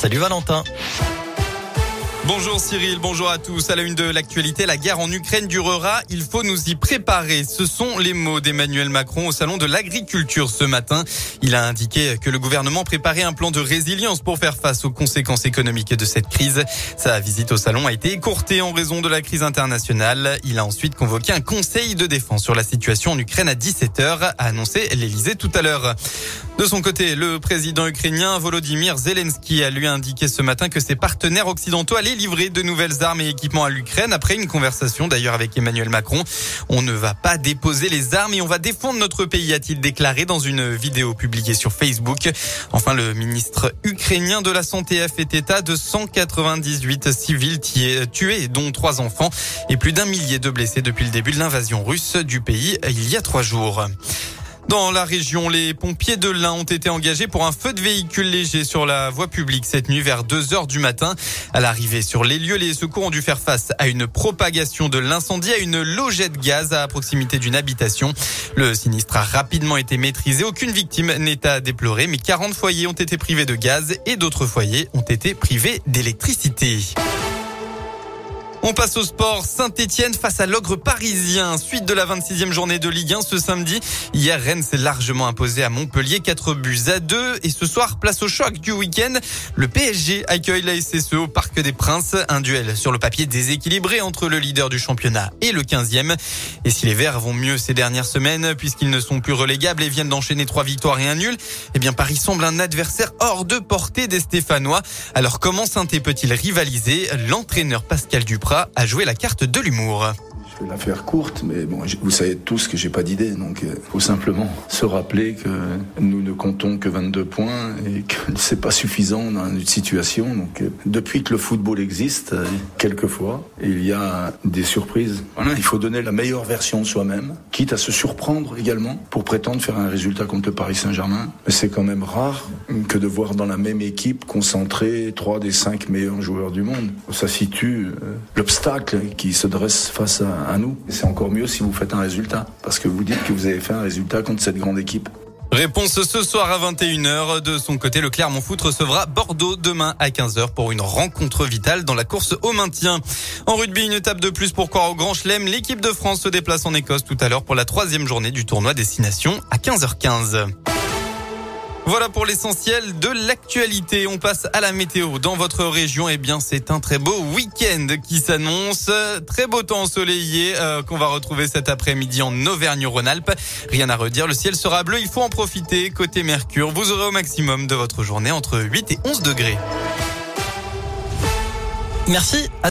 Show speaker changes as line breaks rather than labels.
Salut Valentin.
Bonjour Cyril, bonjour à tous. À la une de l'actualité, la guerre en Ukraine durera. Il faut nous y préparer. Ce sont les mots d'Emmanuel Macron au salon de l'agriculture ce matin. Il a indiqué que le gouvernement préparait un plan de résilience pour faire face aux conséquences économiques de cette crise. Sa visite au salon a été écourtée en raison de la crise internationale. Il a ensuite convoqué un conseil de défense sur la situation en Ukraine à 17h, a annoncé l'Elysée tout à l'heure. De son côté, le président ukrainien Volodymyr Zelensky a lui indiqué ce matin que ses partenaires occidentaux livrer de nouvelles armes et équipements à l'Ukraine après une conversation d'ailleurs avec Emmanuel Macron. On ne va pas déposer les armes et on va défendre notre pays, a-t-il déclaré dans une vidéo publiée sur Facebook. Enfin, le ministre ukrainien de la Santé a fait état de 198 civils tués, dont trois enfants et plus d'un millier de blessés depuis le début de l'invasion russe du pays il y a trois jours. Dans la région, les pompiers de l'Ain ont été engagés pour un feu de véhicule léger sur la voie publique cette nuit vers 2 heures du matin. À l'arrivée sur les lieux, les secours ont dû faire face à une propagation de l'incendie à une logette gaz à proximité d'une habitation. Le sinistre a rapidement été maîtrisé. Aucune victime n'est à déplorer, mais 40 foyers ont été privés de gaz et d'autres foyers ont été privés d'électricité. On passe au sport. Saint-Etienne face à l'ogre parisien. Suite de la 26e journée de Ligue 1 ce samedi. Hier, Rennes s'est largement imposé à Montpellier 4 buts à 2. Et ce soir, place au choc du week-end. Le PSG accueille la SSE au Parc des Princes. Un duel sur le papier déséquilibré entre le leader du championnat et le 15e. Et si les Verts vont mieux ces dernières semaines, puisqu'ils ne sont plus relégables et viennent d'enchaîner trois victoires et un nul, eh bien, Paris semble un adversaire hors de portée des Stéphanois. Alors, comment saint peut-il rivaliser? L'entraîneur Pascal Duprat à jouer la carte de l'humour.
Je la faire courte, mais bon, vous savez tous que j'ai pas d'idée, donc il euh, faut simplement se rappeler que nous ne comptons que 22 points et que c'est pas suffisant dans une situation. Donc, euh, depuis que le football existe, euh, quelquefois, il y a des surprises. Il faut donner la meilleure version de soi-même, quitte à se surprendre également pour prétendre faire un résultat contre le Paris Saint-Germain. Mais c'est quand même rare que de voir dans la même équipe concentrer trois des cinq meilleurs joueurs du monde. Ça situe l'obstacle qui se dresse face à à nous. C'est encore mieux si vous faites un résultat, parce que vous dites que vous avez fait un résultat contre cette grande équipe.
Réponse ce soir à 21h. De son côté, le Clermont Foot recevra Bordeaux demain à 15h pour une rencontre vitale dans la course au maintien. En rugby, une étape de plus pour croire au Grand Chelem. L'équipe de France se déplace en Écosse tout à l'heure pour la troisième journée du tournoi Destination à 15h15. Voilà pour l'essentiel de l'actualité. On passe à la météo. Dans votre région, eh bien, c'est un très beau week-end qui s'annonce. Très beau temps ensoleillé euh, qu'on va retrouver cet après-midi en Auvergne-Rhône-Alpes. Rien à redire, le ciel sera bleu. Il faut en profiter. Côté Mercure, vous aurez au maximum de votre journée entre 8 et 11 degrés.
Merci.